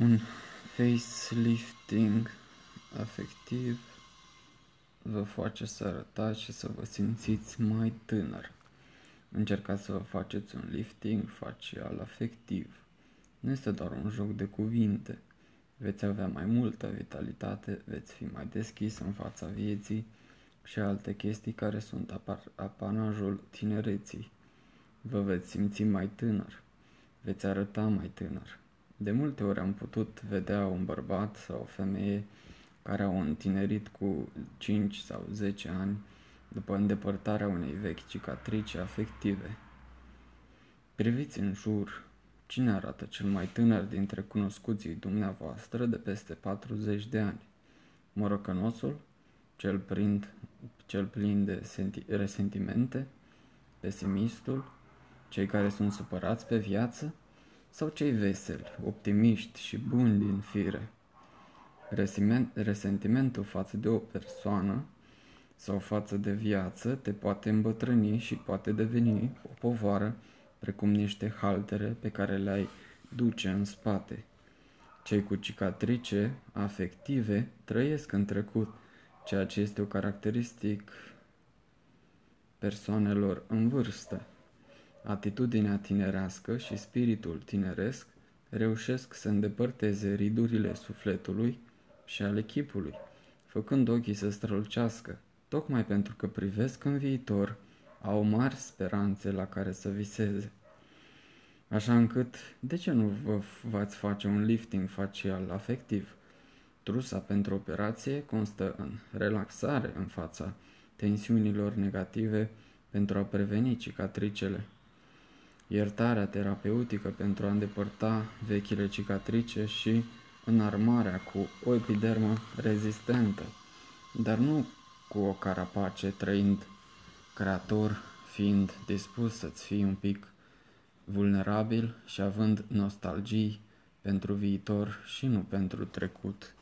Un facelifting afectiv vă face să arătați și să vă simțiți mai tânăr. Încercați să vă faceți un lifting facial afectiv. Nu este doar un joc de cuvinte. Veți avea mai multă vitalitate, veți fi mai deschis în fața vieții și alte chestii care sunt apanajul tinereții. Vă veți simți mai tânăr, veți arăta mai tânăr. De multe ori am putut vedea un bărbat sau o femeie care au întinerit cu 5 sau 10 ani după îndepărtarea unei vechi cicatrici afective. Priviți în jur, cine arată cel mai tânăr dintre cunoscuții dumneavoastră de peste 40 de ani? Morocănosul? Cel, prind, cel plin de senti- resentimente? Pesimistul? Cei care sunt supărați pe viață? Sau cei veseli, optimiști și buni din fire. Resentimentul față de o persoană sau față de viață te poate îmbătrâni și poate deveni o povară precum niște haltere pe care le-ai duce în spate. Cei cu cicatrice afective trăiesc în trecut, ceea ce este o caracteristic persoanelor în vârstă. Atitudinea tinerească și spiritul tineresc reușesc să îndepărteze ridurile sufletului și ale chipului, făcând ochii să strălucească, tocmai pentru că privesc în viitor, au mari speranțe la care să viseze. Așa încât, de ce nu vă v-ați face un lifting facial afectiv? Trusa pentru operație constă în relaxare în fața tensiunilor negative pentru a preveni cicatricele iertarea terapeutică pentru a îndepărta vechile cicatrice și înarmarea cu o epidermă rezistentă, dar nu cu o carapace trăind creator, fiind dispus să-ți fii un pic vulnerabil și având nostalgii pentru viitor și nu pentru trecut.